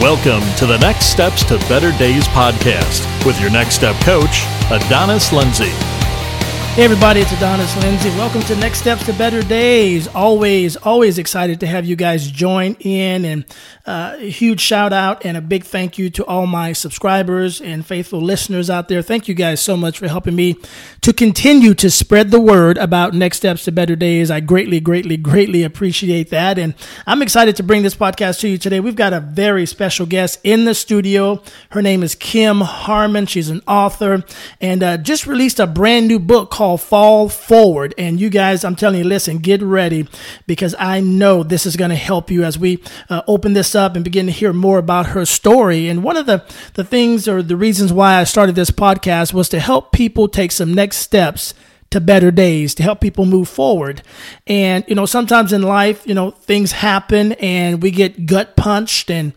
Welcome to the Next Steps to Better Days podcast with your Next Step coach, Adonis Lindsay. Hey everybody, it's Adonis Lindsay. Welcome to Next Steps to Better Days. Always, always excited to have you guys join in and uh, a huge shout out and a big thank you to all my subscribers and faithful listeners out there. Thank you guys so much for helping me to continue to spread the word about Next Steps to Better Days. I greatly, greatly, greatly appreciate that. And I'm excited to bring this podcast to you today. We've got a very special guest in the studio. Her name is Kim Harmon. She's an author and uh, just released a brand new book called called Fall Forward. And you guys, I'm telling you, listen, get ready because I know this is going to help you as we uh, open this up and begin to hear more about her story. And one of the, the things or the reasons why I started this podcast was to help people take some next steps to better days to help people move forward. And, you know, sometimes in life, you know, things happen and we get gut punched and,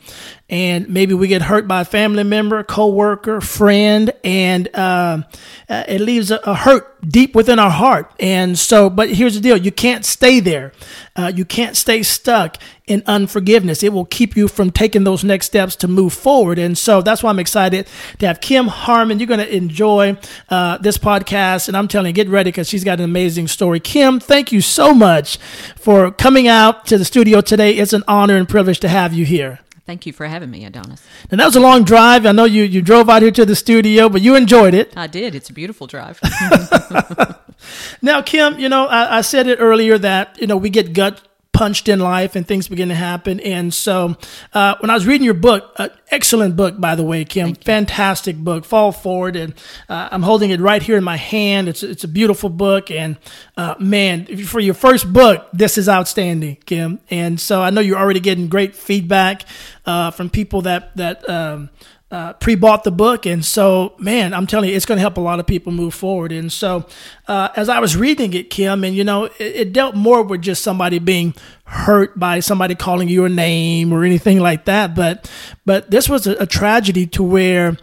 and maybe we get hurt by a family member, coworker, friend, and uh, uh, it leaves a, a, hurt deep within our heart. And so, but here's the deal: you can't stay there. Uh, you can't stay stuck in unforgiveness. It will keep you from taking those next steps to move forward. And so that's why I'm excited to have Kim Harmon. You're going to enjoy uh, this podcast, and I'm telling you, get ready because she's got an amazing story. Kim, thank you so much for coming out to the studio today. It's an honor and privilege to have you here. Thank you for having me, Adonis. And that was a long drive. I know you, you drove out here to the studio, but you enjoyed it. I did. It's a beautiful drive. now, Kim, you know, I, I said it earlier that, you know, we get gut punched in life and things begin to happen. And so, uh, when I was reading your book, uh, excellent book, by the way, Kim, fantastic book, Fall Forward. And uh, I'm holding it right here in my hand. It's, it's a beautiful book. And uh, man, for your first book, this is outstanding, Kim. And so I know you're already getting great feedback uh, from people that, that, um, uh, pre-bought the book. And so man i'm telling you it's going to help a lot of people move forward. And so uh, as i was reading it kim and you know it, it, dealt more with just somebody being hurt by somebody calling you a name or anything like that. But but this was a, a tragedy to where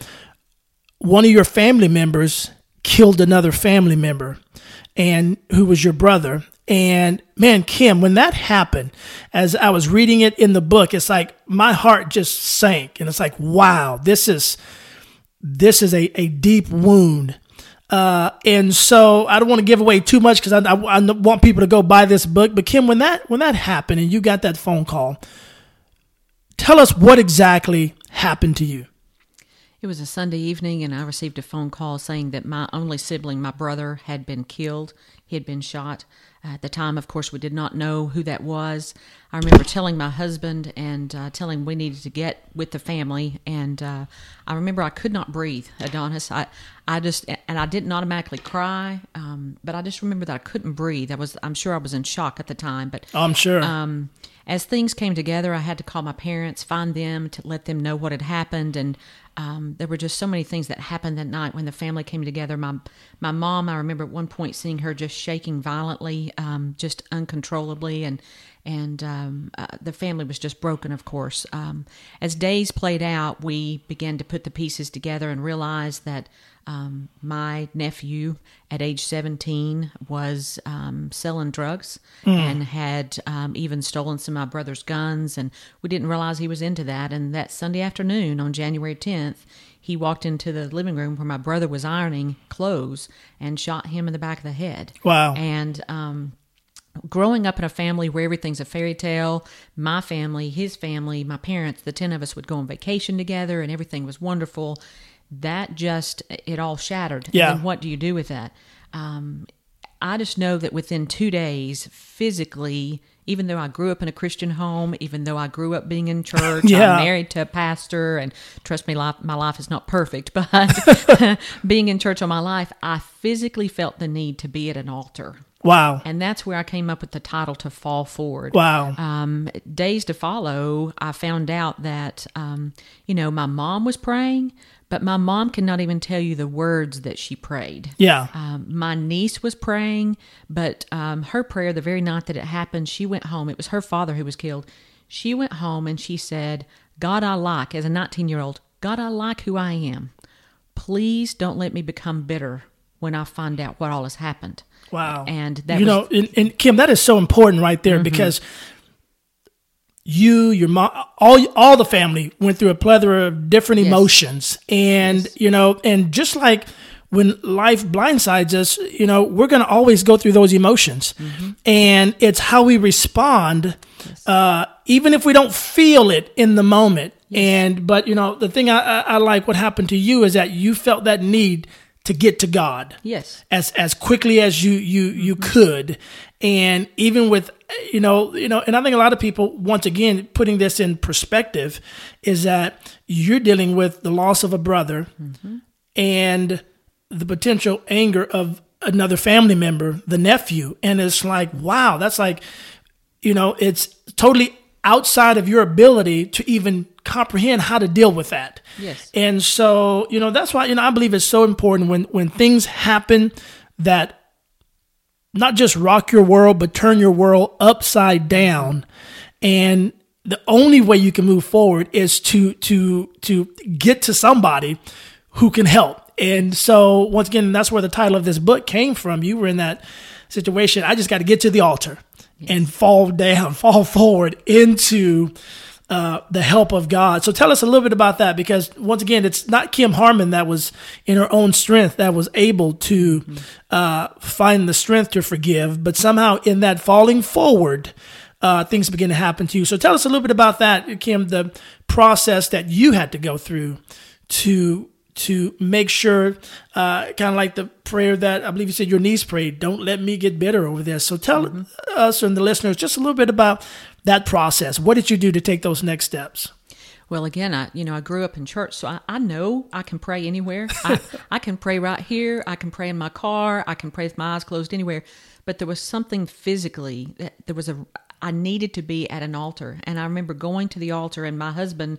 one of your family members killed another family member and who was your brother and man, Kim, when that happened, as I was reading it in the book, it's like my heart just sank. And it's like, wow, this is this is a, a deep wound. Uh, and so I don't want to give away too much because I, I, I, want people to go buy this book. But Kim, when that when that happened and you got that phone call, tell us what exactly happened to you. It was a Sunday evening, and I received a phone call saying that my only sibling, my brother, had been killed. He had been shot. At the time, of course, we did not know who that was. I remember telling my husband and uh, telling we needed to get with the family, and uh, I remember I could not breathe, Adonis. I, I just and I didn't automatically cry, um, but I just remember that I couldn't breathe. I was, I'm sure, I was in shock at the time, but I'm sure. Um, as things came together, I had to call my parents, find them to let them know what had happened, and um, there were just so many things that happened that night when the family came together. My my mom, I remember at one point seeing her just shaking violently, um, just uncontrollably, and and um, uh, the family was just broken. Of course, um, as days played out, we began to put the pieces together and realize that um, my nephew at age 17 was um, selling drugs mm. and had um, even stolen some of my brother's guns. And we didn't realize he was into that. And that Sunday afternoon on January 10th, he walked into the living room where my brother was ironing clothes and shot him in the back of the head. Wow. And, um, growing up in a family where everything's a fairy tale, my family, his family, my parents, the 10 of us would go on vacation together and everything was wonderful that just it all shattered. Yeah. And what do you do with that? Um, I just know that within two days, physically, even though I grew up in a Christian home, even though I grew up being in church, yeah. I'm married to a pastor, and trust me, life, my life is not perfect, but being in church all my life, I physically felt the need to be at an altar. Wow. And that's where I came up with the title to fall forward. Wow. Um, days to follow, I found out that, um, you know, my mom was praying, but my mom cannot even tell you the words that she prayed. Yeah. Um, my niece was praying, but um, her prayer the very night that it happened, she went home. It was her father who was killed. She went home and she said, God, I like, as a 19 year old, God, I like who I am. Please don't let me become bitter when I find out what all has happened. Wow. And that you was, know, and, and, Kim, that is so important right there mm-hmm. because you, your mom, all all the family went through a plethora of different emotions, and yes. you know, and just like when life blindsides us, you know, we're going to always go through those emotions, mm-hmm. and it's how we respond, yes. uh, even if we don't feel it in the moment. Yes. And but you know, the thing I, I, I like what happened to you is that you felt that need to get to God. Yes. As as quickly as you you you mm-hmm. could, and even with you know you know, and I think a lot of people once again putting this in perspective is that you're dealing with the loss of a brother mm-hmm. and the potential anger of another family member, the nephew, and it's like wow, that's like you know, it's totally outside of your ability to even comprehend how to deal with that. Yes. And so, you know, that's why, you know, I believe it's so important when, when things happen that not just rock your world, but turn your world upside down. And the only way you can move forward is to, to, to get to somebody who can help. And so once again, that's where the title of this book came from. You were in that situation. I just got to get to the altar yes. and fall down, fall forward into uh, the help of God. So tell us a little bit about that because once again, it's not Kim Harmon that was in her own strength that was able to uh, find the strength to forgive, but somehow in that falling forward, uh, things begin to happen to you. So tell us a little bit about that, Kim, the process that you had to go through to to make sure, uh, kind of like the prayer that I believe you said your niece prayed, don't let me get bitter over this. So tell mm-hmm. us and the listeners just a little bit about that process. What did you do to take those next steps? Well, again, I you know I grew up in church, so I, I know I can pray anywhere. I, I can pray right here. I can pray in my car. I can pray with my eyes closed anywhere. But there was something physically that there was a I needed to be at an altar, and I remember going to the altar, and my husband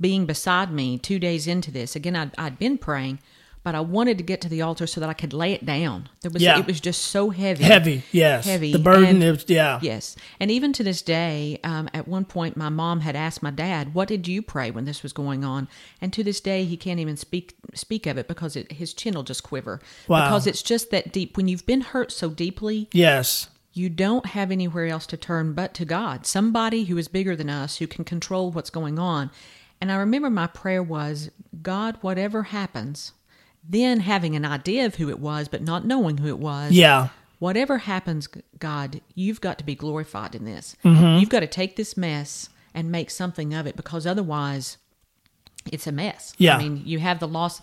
being beside me two days into this. Again, I'd, I'd been praying, but I wanted to get to the altar so that I could lay it down. There was, yeah. it was just so heavy. Heavy, yes. Heavy. The burden, and, yeah. Yes. And even to this day, um, at one point, my mom had asked my dad, "What did you pray when this was going on?" And to this day, he can't even speak speak of it because it, his chin will just quiver. Wow. Because it's just that deep. When you've been hurt so deeply, yes, you don't have anywhere else to turn but to God, somebody who is bigger than us, who can control what's going on. And I remember my prayer was, God, whatever happens, then having an idea of who it was, but not knowing who it was. Yeah. Whatever happens, God, you've got to be glorified in this. Mm-hmm. You've got to take this mess and make something of it because otherwise it's a mess. Yeah. I mean, you have the loss.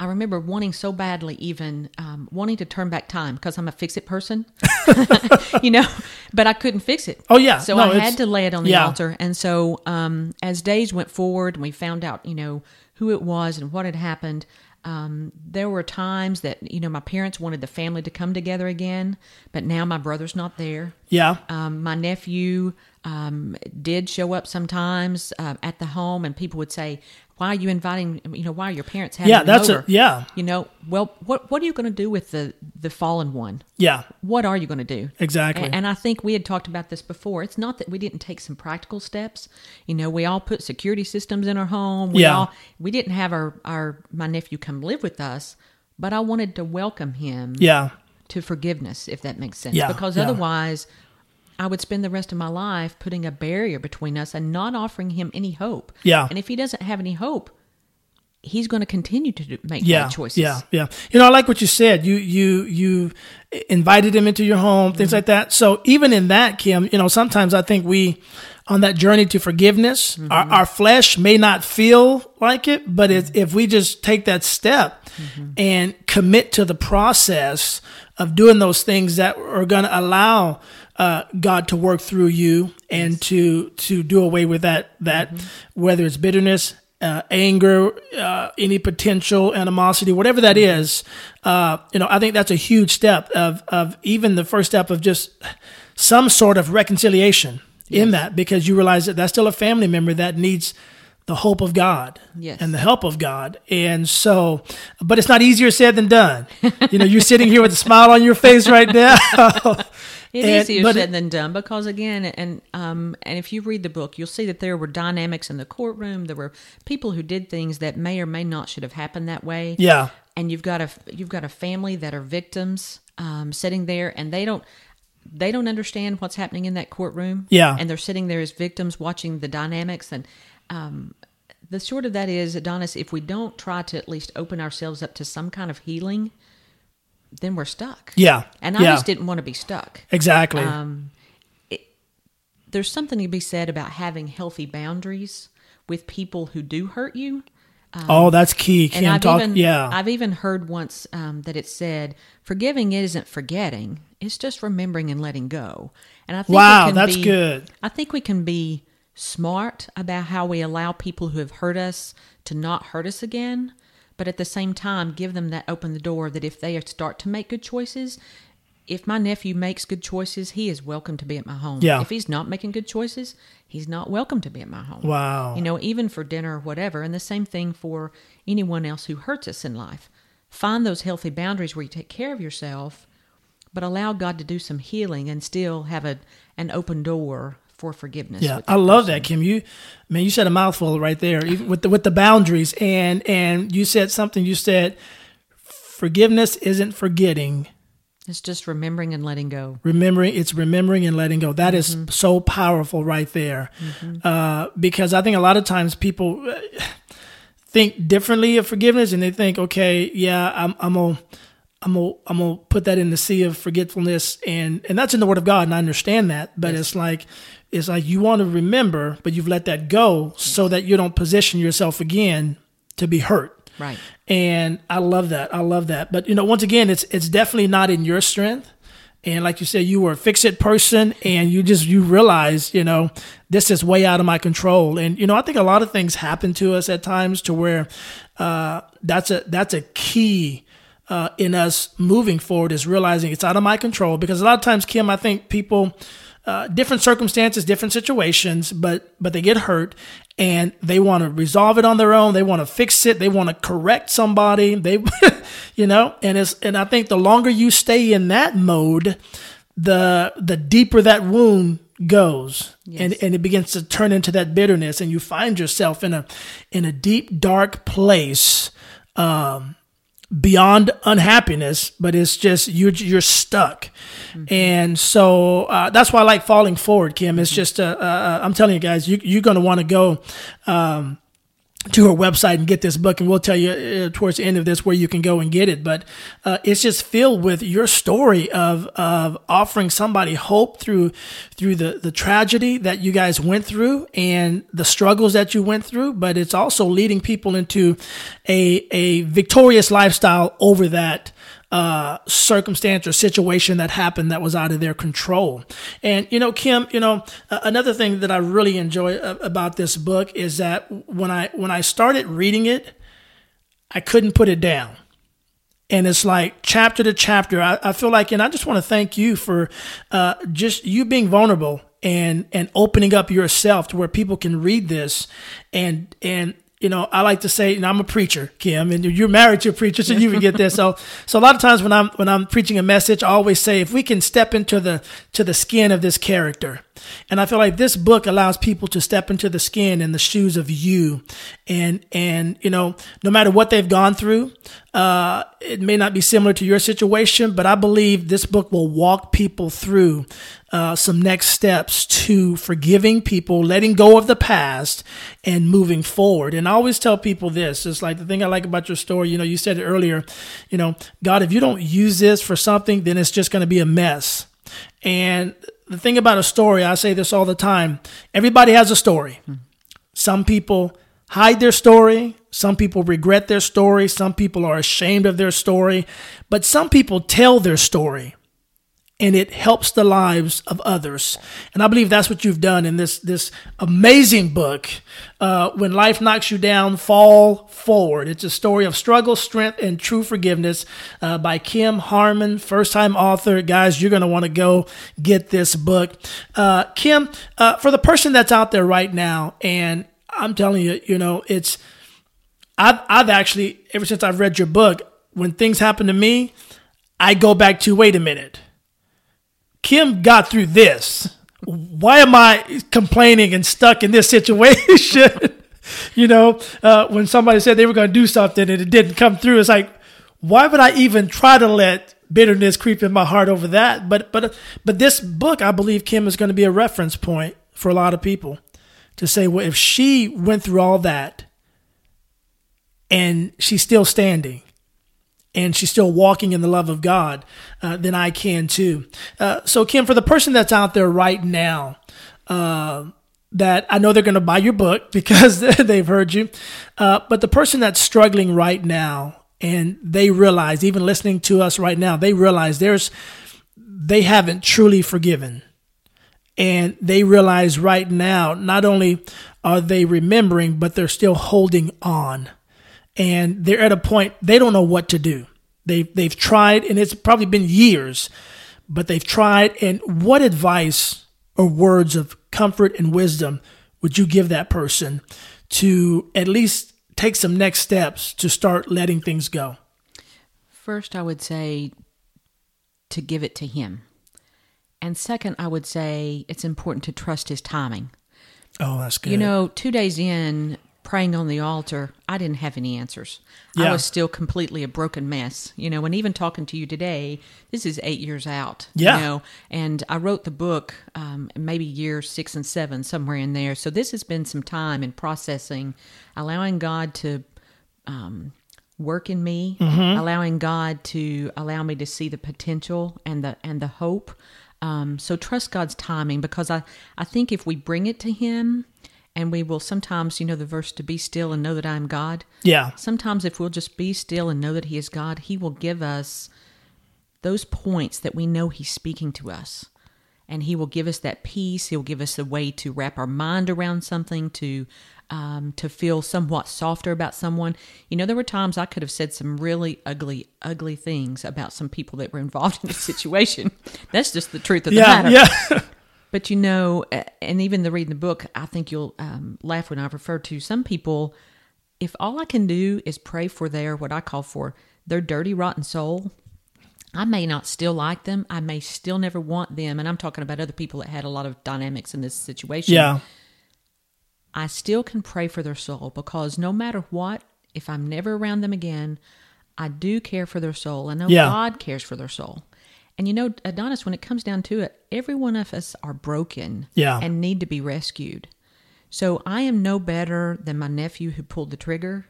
I remember wanting so badly, even um, wanting to turn back time because I'm a fix it person, you know, but I couldn't fix it. Oh, yeah. So no, I had to lay it on the yeah. altar. And so um, as days went forward and we found out, you know, who it was and what had happened, um, there were times that, you know, my parents wanted the family to come together again, but now my brother's not there. Yeah. Um, my nephew um, did show up sometimes uh, at the home, and people would say, why are you inviting you know why are your parents having yeah that's over? a yeah. You know well what what are you going to do with the the fallen one? Yeah. What are you going to do? Exactly. And, and, i think we had talked about this before. It's not that we didn't take some practical steps. You know we all put security systems in our home. We yeah. all we didn't have our our my nephew come live with us but i wanted to welcome him yeah. to forgiveness if that makes sense. Yeah, because yeah. otherwise I would spend the rest of my life putting a barrier between us and not offering him any hope. Yeah. And if he doesn't have any hope, he's going to continue to make yeah, bad choices. Yeah, yeah. You know, I like what you said. You you you invited him into your home, things mm-hmm. like that. So even in that, Kim, you know, sometimes I think we on that journey to forgiveness, mm-hmm. our, our, flesh may not feel like it, but mm-hmm. if we just take that step mm-hmm. and commit to the process of doing those things that are going to allow uh, God to work through you and yes. to to do away with that that mm-hmm. whether it's bitterness, uh, anger, uh, any potential animosity, whatever that mm-hmm. uh, you know, I think that's a huge step of of even the first step of just some sort of reconciliation yes. in that because you realize that that's still a family member that needs the hope of God yes. and the help of God. And so, but it's not easier said than done. you know, you're sitting here with a smile on your face right now. It and, is easier said it, than done because again, and um, and if you read the book, you'll see that there were dynamics in the courtroom. There were people who did things that may or may not should have happened that way. Yeah, and you've got a you've got a family that are victims um, sitting there, and they don't. they don't understand what's happening in that courtroom. Yeah. And they're sitting there as victims watching the dynamics. And um, the short of that is, Adonis, if we don't try to at least open ourselves up to some kind of healing, then we're stuck. Yeah. And I yeah. just didn't want to be stuck. Exactly. Um, it, there's something to be said about having healthy boundaries with people who do hurt you. oh, that's key. And I've talk. even yeah. I've even heard once um, that it said forgiving isn't forgetting; it's just remembering and letting go. And I think Wow, can that's be- good. I think we can be smart about how we allow people who have hurt us to not hurt us again, but at the same time give them that open the door that if they start to make good choices. If my nephew makes good choices, he is welcome to be at my home. Yeah. If he's not making good choices, he's not welcome to be at my home. Wow. You know, even for dinner or whatever. And the same thing for anyone else who hurts us in life. Find those healthy boundaries where you take care of yourself, but allow God to do some healing and still have a an open door for forgiveness. Yeah, I love that, Kim. You, man, you said a mouthful right there, even with the with the boundaries, and and you said something. You said forgiveness isn't forgetting. It's just remembering and letting go. Remembering, it's remembering and letting go. That is so powerful right there, uh, because I think a lot of times people uh, think differently of forgiveness, and they think, okay, yeah, I'm I'm gonna. I'm gonna, I'm gonna put that in the sea of forgetfulness, and and that's in the Word of God, and I understand that. But it's like, it's like you want to remember, but you've let that go, so that you don't position yourself again to be hurt. Right. And I love that. I love that. But you know, once again, it's it's definitely not in your strength. And like you said, you were a fix it person and you just you realize, you know, this is way out of my control. And you know, I think a lot of things happen to us at times to where uh that's a that's a key uh, in us moving forward is realizing it's out of my control because a lot of times kim i think people uh, different circumstances different situations but but they get hurt and they want to resolve it on their own. They want to fix it. They want to correct somebody. They you know and it's and i think the longer you stay in that mode the the deeper that wound goes. And and it begins to turn into that bitterness and you find yourself in a in a deep dark place um beyond unhappiness, but it's just you're you're stuck, and so uh, that's why I like falling forward, Kim. It's just uh, uh, I'm telling you guys, you, you're going to want to go. Um, to her website and get this book, and we'll tell you uh, towards the end of this where you can go and get it. But uh, it's just filled with your story of of offering somebody hope through through the the tragedy that you guys went through and the struggles that you went through. But it's also leading people into a a victorious lifestyle over that uh, circumstance or situation that happened that was out of their control. And, you know, Kim, you know, uh, another thing that I really enjoy uh, about this book is that when I, when I started reading it, I couldn't put it down. And it's like chapter to chapter. I, I feel like, and I just want to thank you for uh, just you being vulnerable and and opening up yourself to where people can read this and and you know, I like to say, know, I'm a preacher, Kim, and you're married to a preacher, so you can get this. So, so a lot of times when I'm when I'm preaching a message, I always say, if we can step into the to the skin of this character, and I feel like this book allows people to step into the skin and the shoes of you, and and you know, no matter what they've gone through, uh, it may not be similar to your situation, but I believe this book will walk people through uh, some next steps to forgiving people, letting go of the past, and moving forward. And I always tell people this: it's like the thing I like about your story. You know, you said it earlier. You know, God, if you don't use this for something, then it's just going to be a mess. And the thing about a story, I say this all the time: everybody has a story. Hmm. Some people hide their story. Some people regret their story. Some people are ashamed of their story. But some people tell their story and it helps the lives of others. And I believe that's what you've done in this this amazing book. Uh, when life knocks you down, fall forward. It's a story of struggle, strength, and true forgiveness uh, by Kim Harmon, first time author. Guys, you're going to want to go get this book. Uh, Kim, uh, for the person that's out there right now, and I'm telling you, you know, it's I've I've actually ever since I've read your book, when things happen to me, I go back to wait a minute. Kim got through this. Why am I complaining and stuck in this situation? you know, uh, when somebody said they were going to do something and it didn't come through, it's like, why would I even try to let bitterness creep in my heart over that. But but but this book, I believe, Kim is going to be a reference point for a lot of people to say, well, if she went through all that and she's still standing and she's still walking in the love of God, uh, then I can too. Uh, so, Kim, for the person that's out there right now, uh, that I know they're going to buy your book because they've heard you, uh, but the person that's struggling right now and they realize, even listening to us right now, they realize there's they haven't truly forgiven. And they realize right now, not only are they remembering, but they're still holding on and they're at a point they don't know what to do. They've they've tried, and it's probably been years, but they've tried. And what advice or words of comfort and wisdom would you give that person to at least take some next steps to start letting things go? First, I would say to give it to Him. And second, I would say it's important to trust His timing. Oh, that's good. You know, two days in, praying on the altar, I didn't have any answers. Yeah. I was still completely a broken mess. You know, and even talking to you today, this is eight years out. Yeah. You know, and I wrote the book um, maybe year six and seven, somewhere in there. So this has been some time in processing, allowing God to. Um, work in me allowing god to allow me to see the potential and the and the hope um, so trust god's timing because i i think if we bring it to him and we will sometimes you know the verse to be still and know that i am god. Yeah, sometimes if we'll just be still and know that he is god he will give us those points that we know he's speaking to us. And he will give us that peace. He'll give us a way to wrap our mind around something to um, to feel somewhat softer about someone. You know there were times i could have said some really ugly ugly things about some people that were involved in the situation. That's just the truth of the yeah, matter. yeah, but you know, and even the reading the book, I think you'll um, laugh when I refer to some people. If all I can do is pray for their what I call for their dirty, rotten soul, I may not still like them. I may still never want them. And I'm talking about other people that had a lot of dynamics in this situation. yeah, I still can pray for their soul because no matter what, if I'm never around them again, I do care for their soul. I know Yeah. God cares for their soul. And you know, Adonis, when it comes down to it, every one of us are broken Yeah. and need to be rescued. So I am no better than my nephew who pulled the trigger.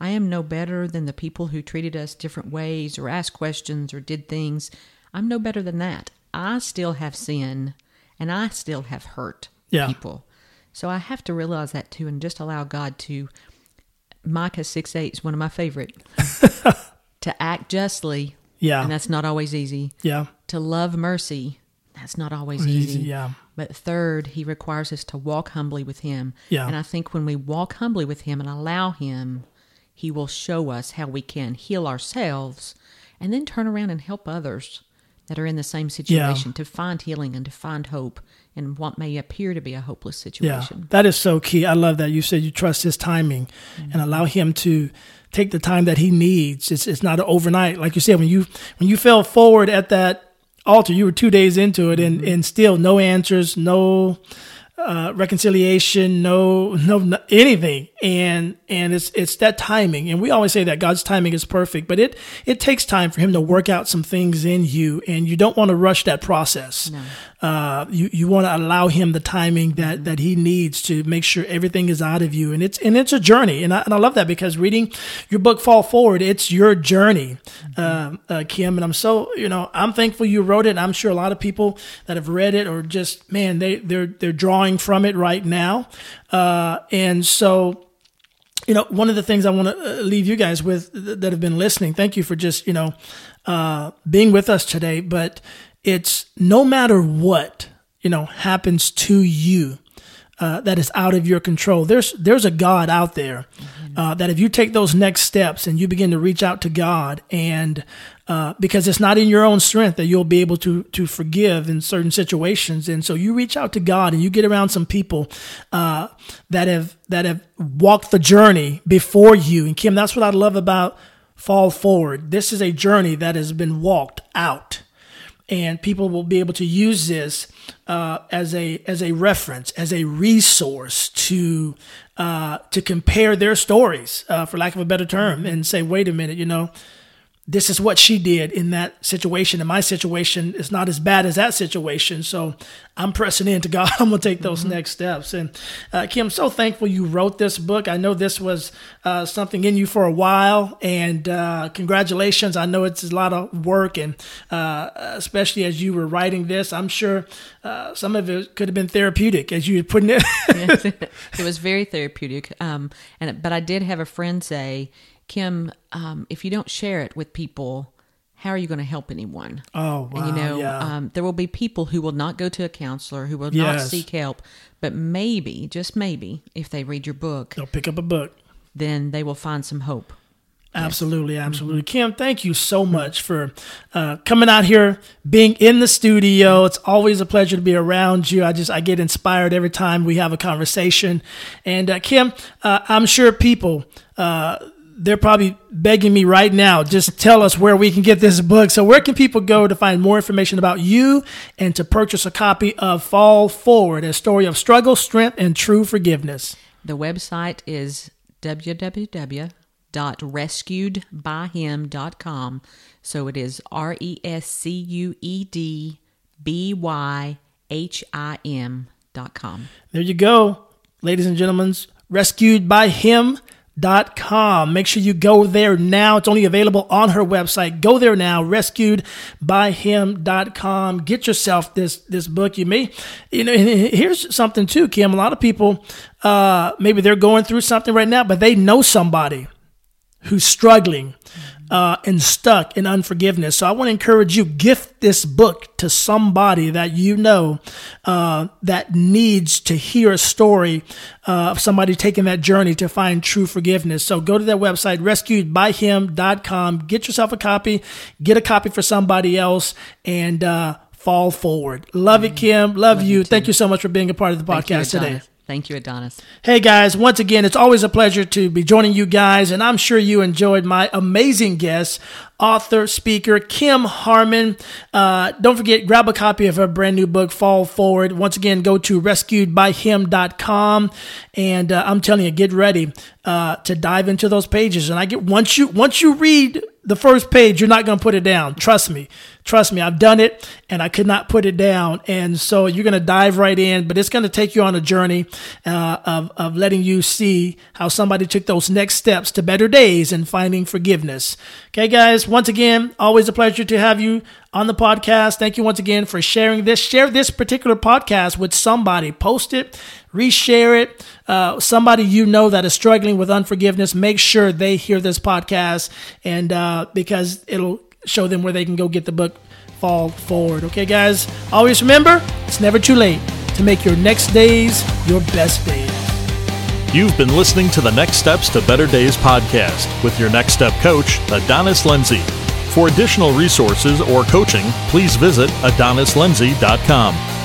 I am no better than the people who treated us different ways or asked questions or did things. I'm no better than that. I still have sin and I still have hurt Yeah. people. So I have to realize that too and just allow God to Micah 6 8 is one of my favorite. to act justly, yeah, and that's not always easy. yeah, To love mercy, that's not always Easy, yeah. But third, he requires us to walk humbly with him. Yeah. And I think when we walk humbly with him and allow him, he will show us how we can heal ourselves and then turn around and help others that are in the same situation to find healing and to find hope in what may appear to be a hopeless situation. Yeah, that is so key. I love that you said you trust his timing and allow him to take the time that he needs. It's it's not an overnight, like you said. When you when you fell forward at that altar, you were two days into it, and and still no answers, no uh, reconciliation, no, no, no anything, and and it's it's that timing, and we always say that God's timing is perfect, but it it takes time for Him to work out some things in you, and you don't want to rush that process. Uh, you you want to allow Him the timing that that He needs to make sure everything is out of you, and it's and it's a journey, and I and I love that because reading your book Fall Forward, it's your journey, um, uh, Kim, and I'm so you know I'm thankful you wrote it. And I'm sure a lot of people that have read it or just man they they're they're drawing from it right now, uh, and so you know, one of the things I want to leave you guys with that have been listening, thank you for just, you know, uh, being with us today. But it's no matter what, you know, happens to you uh, that is out of your control. There's there's a God out there uh, that if you take those next steps and you begin to reach out to God and uh, because it's not in your own strength that you'll be able to to forgive in certain situations, and so you reach out to God and you get around some people uh, that have that have walked the journey before you. And Kim, that's what I love about Fall Forward. This is a journey that has been walked out and people will be able to use this uh, as a as a reference, as a resource to uh, to compare their stories, uh, for lack of a better term, and say, wait a minute, you know, this is what she did in that situation. And my situation is not as bad as that situation. So I'm pressing into God. I'm going to take those mm-hmm. next steps. And uh, Kim, I'm so thankful you wrote this book. I know this was uh, something in you for a while. And uh, congratulations. I know it's a lot of work. And uh, especially as you were writing this, I'm sure uh, some of it could have been therapeutic as you were putting it. yes, it was very therapeutic. Um, and But I did have a friend say, Kim, um, if you don't share it with people, how are you going to help anyone? Oh, wow. And, you know, yeah. um, there will be people who will not go to a counselor, who will yes. not seek help, but maybe, just maybe, if they read your book, they'll pick up a book. Then they will find some hope. Absolutely, absolutely. Mm-hmm. Kim, thank you so much for uh, coming out here, being in the studio. It's always a pleasure to be around you. I just I get inspired every time we have a conversation. And uh, Kim, uh, I'm sure people uh, they're probably begging me right now just tell us where we can get this book. So where can people go to find more information about you and to purchase a copy of fall forward a story of struggle strength and true forgiveness? The website is www.rescuedbyhim.com so it is r-e-s-c-u-e-d-b-y-h-i-m dot com. There you go ladies and gentlemen rescued by him Dot com. Make sure you go there now. It's only available on her website. Go there now, rescued by him.com. Get yourself this this book. You may, you know, here's something too, Kim. A lot of people, uh, maybe they're going through something right now, but they know somebody who's struggling uh, and stuck in unforgiveness. So I want to encourage you, gift this book to somebody that you know uh, that needs to hear a story uh, of somebody taking that journey to find true forgiveness. So go to that website, rescuedbyhim.com, get yourself a copy, get a copy for somebody else, and uh, fall forward. Love it, Kim. Love, Love you. you Thank you so much for being a part of the podcast today. Thank you, Adonis. Hey, guys, once again, it's always a pleasure to be joining you guys, and I'm sure you enjoyed my amazing guest, author, speaker, Kim Harmon. Uh, don't forget, grab a copy of her brand new book, Fall Forward. Once again, go to rescuedbyhim.com, and uh, I'm telling you, get ready uh, to dive into those pages. And I get once you once you read the first page, you're not going to put it down. Trust me. Trust me. I've done it and I could not put it down. And so you're going to dive right in, but it's going to take you on a journey uh, of, of letting you see how somebody took those next steps to better days and finding forgiveness. Okay, guys. Once again, always a pleasure to have you on the podcast. Thank you once again for sharing this. Share this particular podcast with somebody. Post it, reshare it. Uh, somebody you know that is struggling with unforgiveness, make sure they hear this podcast and uh, because it'll show them where they can go get the book Fall Forward. Okay, guys? Always remember, it's never too late to make your next days your best days. You've been listening to the Next Steps to Better Days podcast with your Next Step coach, Adonis Lindsay. For additional resources or coaching, please visit adonislindsay.com.